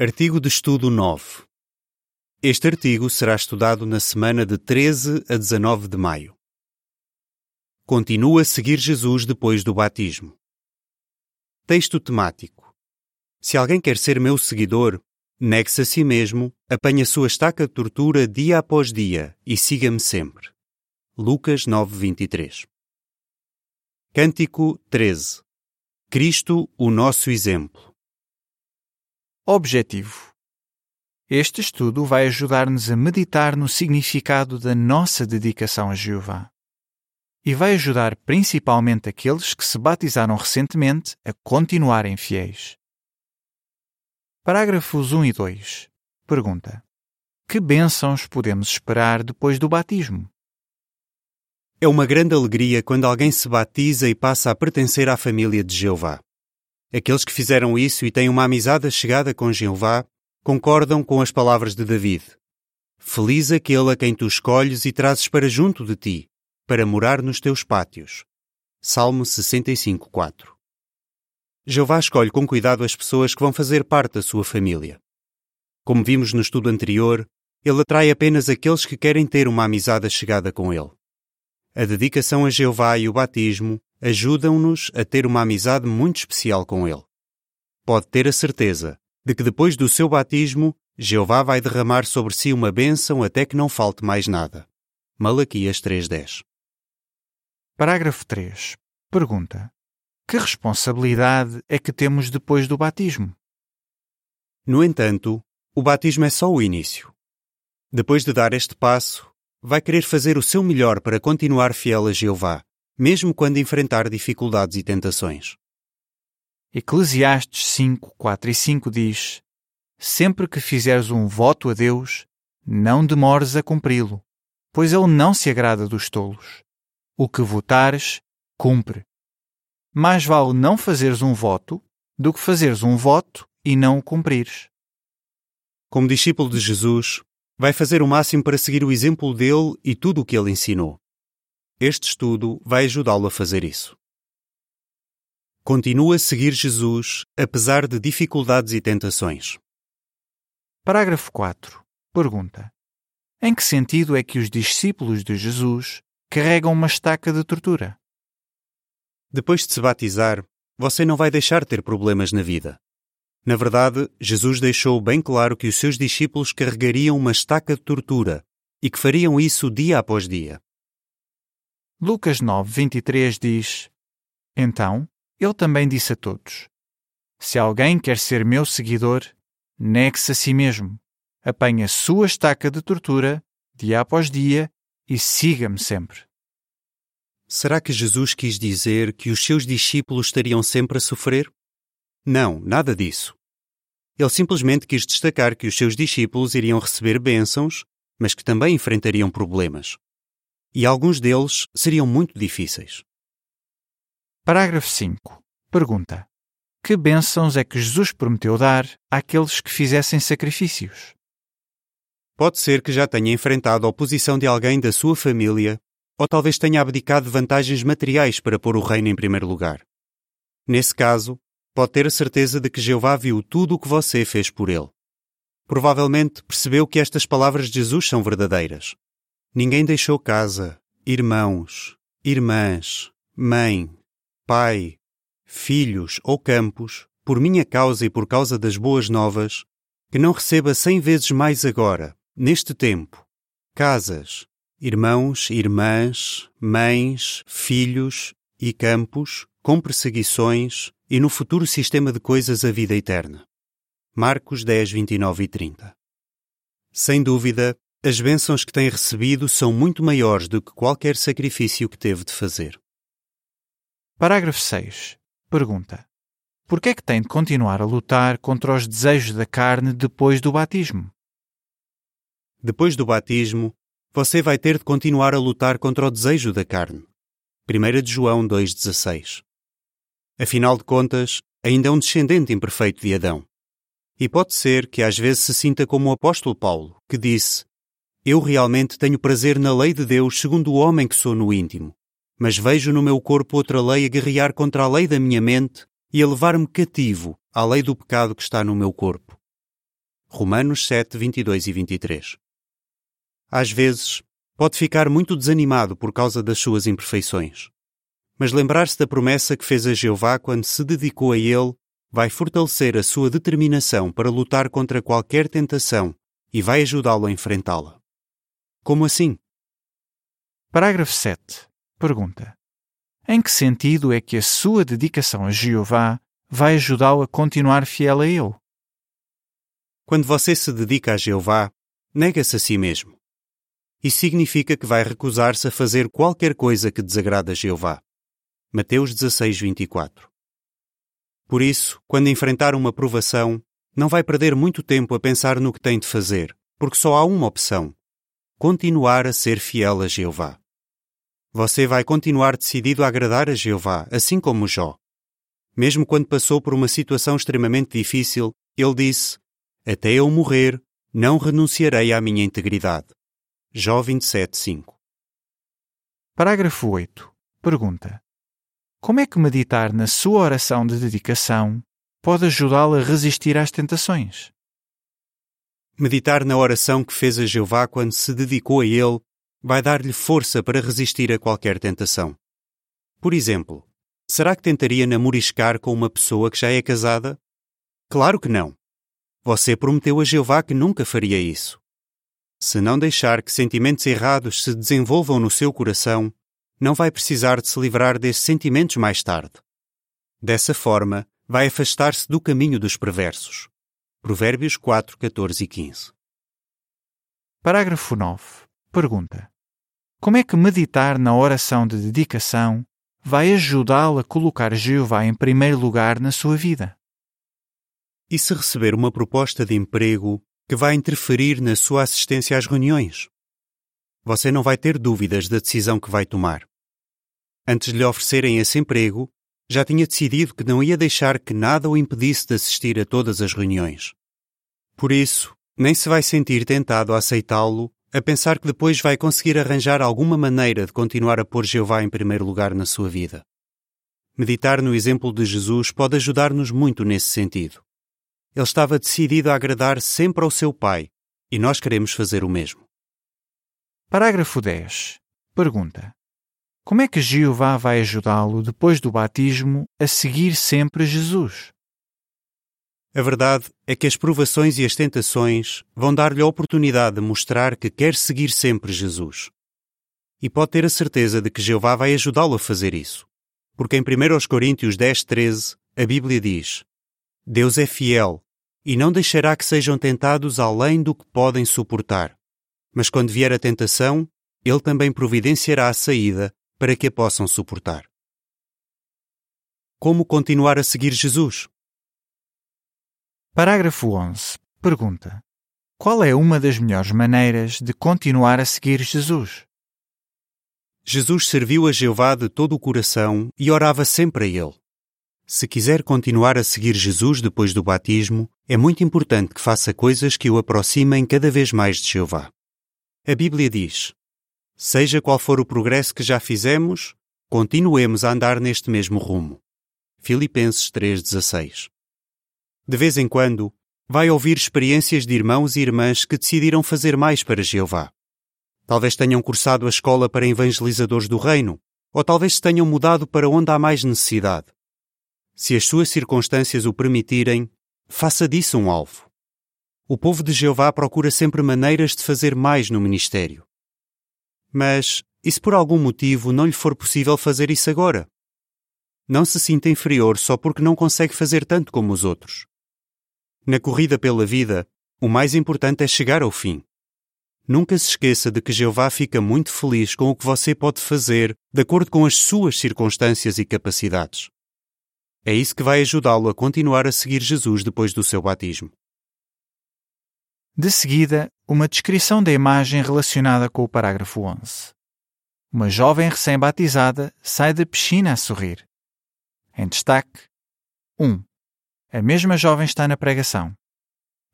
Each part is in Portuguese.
Artigo de estudo 9. Este artigo será estudado na semana de 13 a 19 de maio. Continua a seguir Jesus depois do batismo. Texto temático. Se alguém quer ser meu seguidor, negue-se a si mesmo, apanhe a sua estaca de tortura dia após dia e siga-me sempre. Lucas 9:23. Cântico 13. Cristo, o nosso exemplo. Objetivo. Este estudo vai ajudar-nos a meditar no significado da nossa dedicação a Jeová. E vai ajudar principalmente aqueles que se batizaram recentemente a continuarem fiéis. Parágrafos 1 e 2. Pergunta: Que bênçãos podemos esperar depois do batismo? É uma grande alegria quando alguém se batiza e passa a pertencer à família de Jeová. Aqueles que fizeram isso e têm uma amizade chegada com Jeová concordam com as palavras de David. Feliz aquele a quem tu escolhes e trazes para junto de ti, para morar nos teus pátios. Salmo 65, 4. Jeová escolhe com cuidado as pessoas que vão fazer parte da sua família. Como vimos no estudo anterior, ele atrai apenas aqueles que querem ter uma amizade chegada com ele. A dedicação a Jeová e o batismo ajudam-nos a ter uma amizade muito especial com Ele. Pode ter a certeza de que depois do seu batismo, Jeová vai derramar sobre si uma bênção até que não falte mais nada. Malaquias 3.10 Parágrafo 3. Pergunta: Que responsabilidade é que temos depois do batismo? No entanto, o batismo é só o início. Depois de dar este passo, vai querer fazer o seu melhor para continuar fiel a Jeová, mesmo quando enfrentar dificuldades e tentações. Eclesiastes 5, 4 e 5 diz: Sempre que fizeres um voto a Deus, não demores a cumpri-lo, pois ele não se agrada dos tolos. O que votares, cumpre. Mais vale não fazeres um voto do que fazeres um voto e não o cumprires. Como discípulo de Jesus, vai fazer o máximo para seguir o exemplo dele e tudo o que ele ensinou. Este estudo vai ajudá-lo a fazer isso. Continua a seguir Jesus, apesar de dificuldades e tentações. Parágrafo 4. Pergunta: Em que sentido é que os discípulos de Jesus carregam uma estaca de tortura? Depois de se batizar, você não vai deixar de ter problemas na vida. Na verdade, Jesus deixou bem claro que os seus discípulos carregariam uma estaca de tortura e que fariam isso dia após dia. Lucas 9, 23 diz: Então ele também disse a todos: Se alguém quer ser meu seguidor, negue-se a si mesmo, apanhe a sua estaca de tortura, dia após dia, e siga-me sempre. Será que Jesus quis dizer que os seus discípulos estariam sempre a sofrer? Não, nada disso. Ele simplesmente quis destacar que os seus discípulos iriam receber bênçãos, mas que também enfrentariam problemas. E alguns deles seriam muito difíceis. Parágrafo 5. Pergunta: Que bênçãos é que Jesus prometeu dar àqueles que fizessem sacrifícios? Pode ser que já tenha enfrentado a oposição de alguém da sua família, ou talvez tenha abdicado de vantagens materiais para pôr o reino em primeiro lugar. Nesse caso, pode ter a certeza de que Jeová viu tudo o que você fez por ele. Provavelmente percebeu que estas palavras de Jesus são verdadeiras. Ninguém deixou casa, irmãos, irmãs, mãe, pai, filhos ou campos, por minha causa e por causa das boas novas, que não receba cem vezes mais agora, neste tempo, casas, irmãos, irmãs, mães, filhos e campos, com perseguições e no futuro sistema de coisas a vida eterna. Marcos 10, 29 e 30. Sem dúvida, as bênçãos que tem recebido são muito maiores do que qualquer sacrifício que teve de fazer. Parágrafo 6. Pergunta: Por que é que tem de continuar a lutar contra os desejos da carne depois do batismo? Depois do batismo, você vai ter de continuar a lutar contra o desejo da carne. 1 de João 2,16 Afinal de contas, ainda é um descendente imperfeito de Adão. E pode ser que às vezes se sinta como o apóstolo Paulo, que disse: Eu realmente tenho prazer na lei de Deus segundo o homem que sou no íntimo mas vejo no meu corpo outra lei a guerrear contra a lei da minha mente e a levar-me cativo à lei do pecado que está no meu corpo. Romanos 7, 22 e 23. Às vezes, pode ficar muito desanimado por causa das suas imperfeições. Mas lembrar-se da promessa que fez a Jeová quando se dedicou a ele vai fortalecer a sua determinação para lutar contra qualquer tentação e vai ajudá-lo a enfrentá-la. Como assim? Parágrafo 7. Pergunta: Em que sentido é que a sua dedicação a Jeová vai ajudá-lo a continuar fiel a Ele? Quando você se dedica a Jeová, nega-se a si mesmo. Isso significa que vai recusar-se a fazer qualquer coisa que desagrada a Jeová. Mateus 16, 24. Por isso, quando enfrentar uma provação, não vai perder muito tempo a pensar no que tem de fazer, porque só há uma opção: continuar a ser fiel a Jeová. Você vai continuar decidido a agradar a Jeová, assim como Jó. Mesmo quando passou por uma situação extremamente difícil, ele disse: Até eu morrer, não renunciarei à minha integridade. Jó 27, 5. Parágrafo 8. Pergunta: Como é que meditar na sua oração de dedicação pode ajudá-lo a resistir às tentações? Meditar na oração que fez a Jeová quando se dedicou a Ele vai dar-lhe força para resistir a qualquer tentação. Por exemplo, será que tentaria namoriscar com uma pessoa que já é casada? Claro que não. Você prometeu a Jeová que nunca faria isso. Se não deixar que sentimentos errados se desenvolvam no seu coração, não vai precisar de se livrar desses sentimentos mais tarde. Dessa forma, vai afastar-se do caminho dos perversos. Provérbios 4, 14 e 15. Parágrafo 9. Pergunta: Como é que meditar na oração de dedicação vai ajudá-lo a colocar Jeová em primeiro lugar na sua vida? E se receber uma proposta de emprego que vai interferir na sua assistência às reuniões? Você não vai ter dúvidas da decisão que vai tomar. Antes de lhe oferecerem esse emprego, já tinha decidido que não ia deixar que nada o impedisse de assistir a todas as reuniões. Por isso, nem se vai sentir tentado a aceitá-lo a pensar que depois vai conseguir arranjar alguma maneira de continuar a pôr Jeová em primeiro lugar na sua vida. Meditar no exemplo de Jesus pode ajudar-nos muito nesse sentido. Ele estava decidido a agradar sempre ao seu Pai e nós queremos fazer o mesmo. Parágrafo 10. Pergunta: Como é que Jeová vai ajudá-lo depois do batismo a seguir sempre Jesus? A verdade é que as provações e as tentações vão dar-lhe a oportunidade de mostrar que quer seguir sempre Jesus. E pode ter a certeza de que Jeová vai ajudá-lo a fazer isso. Porque em 1 Coríntios 10, 13, a Bíblia diz: Deus é fiel e não deixará que sejam tentados além do que podem suportar. Mas quando vier a tentação, Ele também providenciará a saída para que a possam suportar. Como continuar a seguir Jesus? Parágrafo 11. Pergunta: Qual é uma das melhores maneiras de continuar a seguir Jesus? Jesus serviu a Jeová de todo o coração e orava sempre a Ele. Se quiser continuar a seguir Jesus depois do batismo, é muito importante que faça coisas que o aproximem cada vez mais de Jeová. A Bíblia diz: Seja qual for o progresso que já fizemos, continuemos a andar neste mesmo rumo. Filipenses 3,16 De vez em quando, vai ouvir experiências de irmãos e irmãs que decidiram fazer mais para Jeová. Talvez tenham cursado a escola para evangelizadores do reino, ou talvez se tenham mudado para onde há mais necessidade. Se as suas circunstâncias o permitirem, faça disso um alvo. O povo de Jeová procura sempre maneiras de fazer mais no ministério. Mas, e se por algum motivo não lhe for possível fazer isso agora? Não se sinta inferior só porque não consegue fazer tanto como os outros. Na corrida pela vida, o mais importante é chegar ao fim. Nunca se esqueça de que Jeová fica muito feliz com o que você pode fazer de acordo com as suas circunstâncias e capacidades. É isso que vai ajudá-lo a continuar a seguir Jesus depois do seu batismo. De seguida, uma descrição da imagem relacionada com o parágrafo 11. Uma jovem recém-batizada sai da piscina a sorrir. Em destaque: 1. A mesma jovem está na pregação.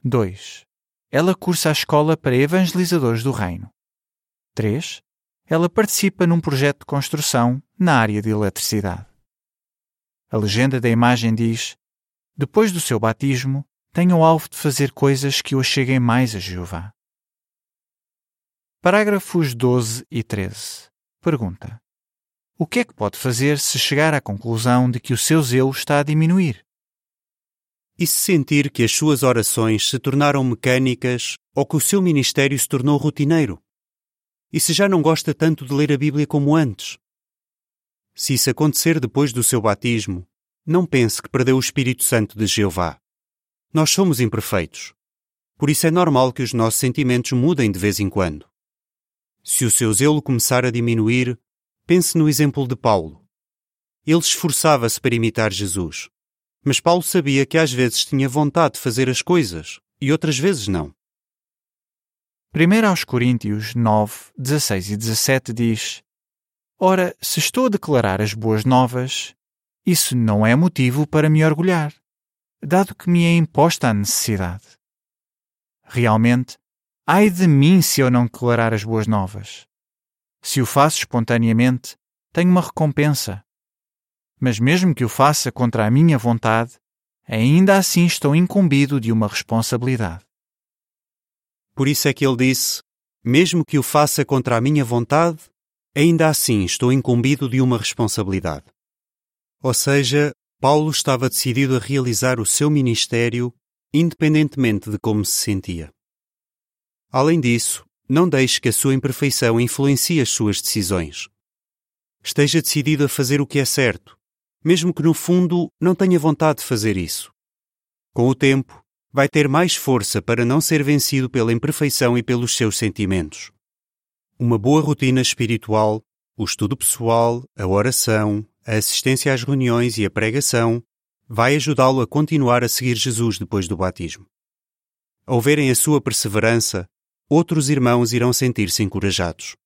2. Ela cursa a escola para evangelizadores do reino. 3. Ela participa num projeto de construção na área de eletricidade. A legenda da imagem diz: Depois do seu batismo, tenha o alvo de fazer coisas que o cheguem mais a Jeová. Parágrafos 12 e 13. Pergunta: O que é que pode fazer se chegar à conclusão de que o seu zelo está a diminuir? E se sentir que as suas orações se tornaram mecânicas ou que o seu ministério se tornou rotineiro? E se já não gosta tanto de ler a Bíblia como antes? Se isso acontecer depois do seu batismo, não pense que perdeu o Espírito Santo de Jeová. Nós somos imperfeitos. Por isso é normal que os nossos sentimentos mudem de vez em quando. Se o seu zelo começar a diminuir, pense no exemplo de Paulo. Ele esforçava-se para imitar Jesus, mas Paulo sabia que às vezes tinha vontade de fazer as coisas e outras vezes não. 1 aos Coríntios 9, 16 e 17 diz: Ora, se estou a declarar as boas novas, isso não é motivo para me orgulhar, dado que me é imposta a necessidade. Realmente, Ai de mim se eu não declarar as boas novas. Se o faço espontaneamente, tenho uma recompensa. Mas mesmo que o faça contra a minha vontade, ainda assim estou incumbido de uma responsabilidade. Por isso é que ele disse: Mesmo que o faça contra a minha vontade, ainda assim estou incumbido de uma responsabilidade. Ou seja, Paulo estava decidido a realizar o seu ministério independentemente de como se sentia. Além disso, não deixe que a sua imperfeição influencie as suas decisões. Esteja decidido a fazer o que é certo, mesmo que no fundo não tenha vontade de fazer isso. Com o tempo, vai ter mais força para não ser vencido pela imperfeição e pelos seus sentimentos. Uma boa rotina espiritual, o estudo pessoal, a oração, a assistência às reuniões e a pregação vai ajudá-lo a continuar a seguir Jesus depois do batismo. Ao verem a sua perseverança, outros irmãos irão sentir-se encorajados.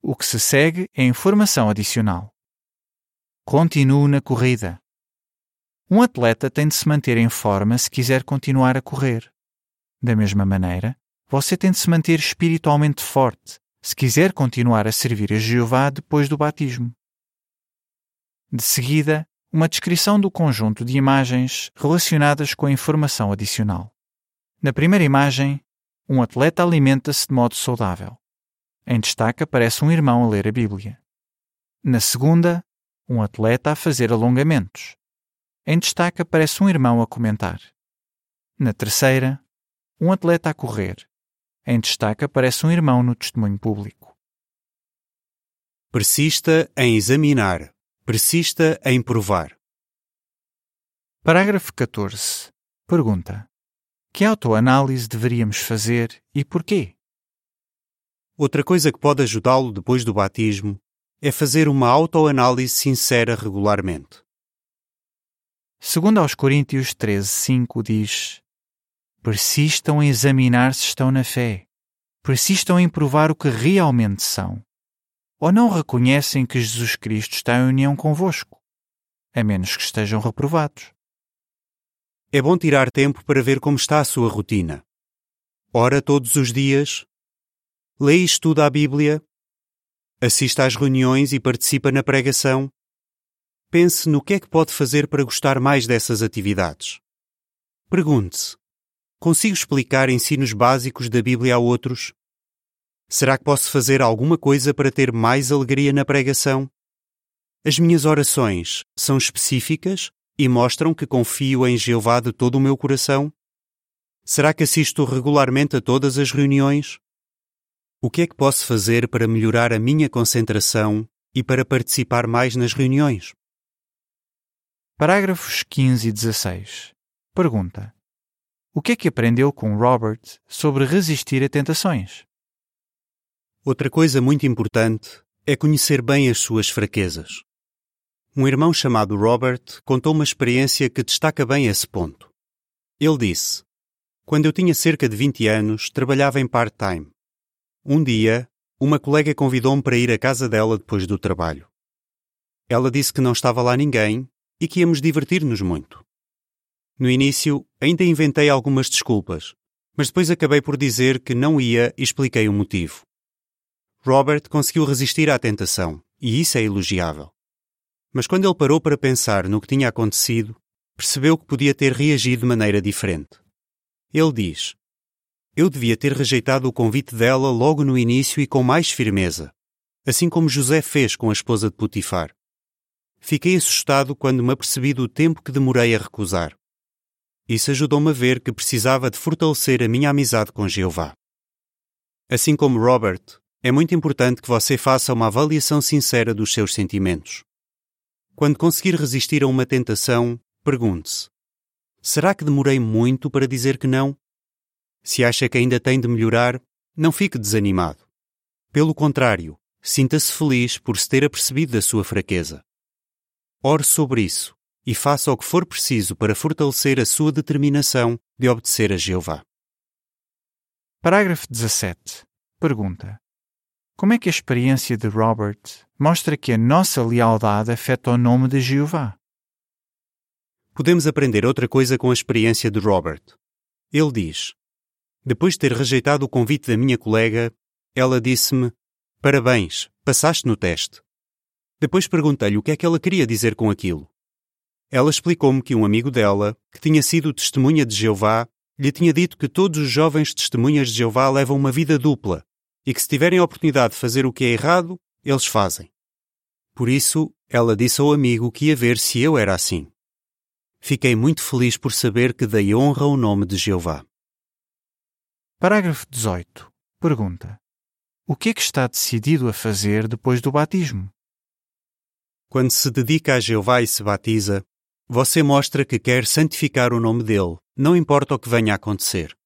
O que se segue é informação adicional. Continue na corrida. Um atleta tem de se manter em forma se quiser continuar a correr. Da mesma maneira, você tem de se manter espiritualmente forte se quiser continuar a servir a Jeová depois do batismo. De seguida, uma descrição do conjunto de imagens relacionadas com a informação adicional. Na primeira imagem, um atleta alimenta-se de modo saudável. Em destaque aparece um irmão a ler a Bíblia. Na segunda, um atleta a fazer alongamentos. Em destaque aparece um irmão a comentar. Na terceira, um atleta a correr. Em destaque aparece um irmão no testemunho público. Persista em examinar. Persista em provar. Parágrafo 14. Pergunta: que autoanálise deveríamos fazer e porquê? Outra coisa que pode ajudá-lo depois do batismo é fazer uma autoanálise sincera regularmente. Segundo aos Coríntios 13:5 diz: Persistam em examinar se estão na fé. Persistam em provar o que realmente são. Ou não reconhecem que Jesus Cristo está em união convosco, a menos que estejam reprovados. É bom tirar tempo para ver como está a sua rotina. Ora todos os dias, lê e estuda a Bíblia, assista às reuniões e participa na pregação. Pense no que é que pode fazer para gostar mais dessas atividades. Pergunte-se: consigo explicar ensinos básicos da Bíblia a outros? Será que posso fazer alguma coisa para ter mais alegria na pregação? As minhas orações são específicas e mostram que confio em Jeová de todo o meu coração? Será que assisto regularmente a todas as reuniões? O que é que posso fazer para melhorar a minha concentração e para participar mais nas reuniões? Parágrafos 15 e 16. Pergunta: O que é que aprendeu com Robert sobre resistir a tentações? Outra coisa muito importante é conhecer bem as suas fraquezas. Um irmão chamado Robert contou uma experiência que destaca bem esse ponto. Ele disse: Quando eu tinha cerca de 20 anos, trabalhava em part-time. Um dia, uma colega convidou-me para ir à casa dela depois do trabalho. Ela disse que não estava lá ninguém e que íamos divertir-nos muito. No início, ainda inventei algumas desculpas, mas depois acabei por dizer que não ia e expliquei o motivo. Robert conseguiu resistir à tentação, e isso é elogiável. Mas quando ele parou para pensar no que tinha acontecido, percebeu que podia ter reagido de maneira diferente. Ele diz: Eu devia ter rejeitado o convite dela logo no início e com mais firmeza, assim como José fez com a esposa de Potifar. Fiquei assustado quando me apercebi do tempo que demorei a recusar. Isso ajudou-me a ver que precisava de fortalecer a minha amizade com Jeová. Assim como Robert, é muito importante que você faça uma avaliação sincera dos seus sentimentos. Quando conseguir resistir a uma tentação, pergunte-se: será que demorei muito para dizer que não? Se acha que ainda tem de melhorar, não fique desanimado. Pelo contrário, sinta-se feliz por se ter apercebido da sua fraqueza. Ore sobre isso e faça o que for preciso para fortalecer a sua determinação de obedecer a Jeová. Parágrafo 17. Pergunta: Como é que a experiência de Robert mostra que a nossa lealdade afeta o nome de Jeová? Podemos aprender outra coisa com a experiência de Robert. Ele diz: Depois de ter rejeitado o convite da minha colega, ela disse-me: Parabéns, passaste no teste. Depois perguntei-lhe o que é que ela queria dizer com aquilo. Ela explicou-me que um amigo dela, que tinha sido testemunha de Jeová, lhe tinha dito que todos os jovens testemunhas de Jeová levam uma vida dupla e que se tiverem a oportunidade de fazer o que é errado, eles fazem. Por isso, ela disse ao amigo que ia ver se eu era assim. Fiquei muito feliz por saber que dei honra ao nome de Jeová. Parágrafo 18. Pergunta: O que é que está decidido a fazer depois do batismo? Quando se dedica a Jeová e se batiza, você mostra que quer santificar o nome dele, não importa o que venha a acontecer.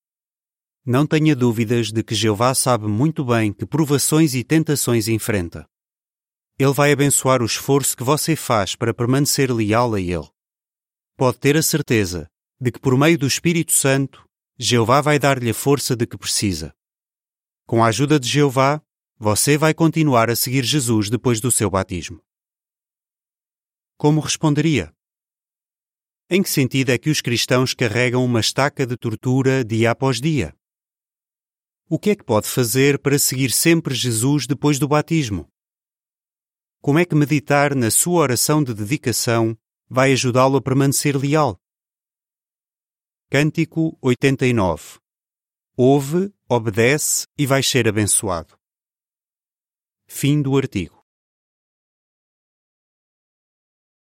Não tenha dúvidas de que Jeová sabe muito bem que provações e tentações enfrenta. Ele vai abençoar o esforço que você faz para permanecer leal a Ele. Pode ter a certeza de que, por meio do Espírito Santo, Jeová vai dar-lhe a força de que precisa. Com a ajuda de Jeová, você vai continuar a seguir Jesus depois do seu batismo. Como responderia? Em que sentido é que os cristãos carregam uma estaca de tortura dia após dia? O que é que pode fazer para seguir sempre Jesus depois do batismo? Como é que meditar na sua oração de dedicação vai ajudá-lo a permanecer leal? Cântico 89 Ouve, obedece e vais ser abençoado. Fim do artigo.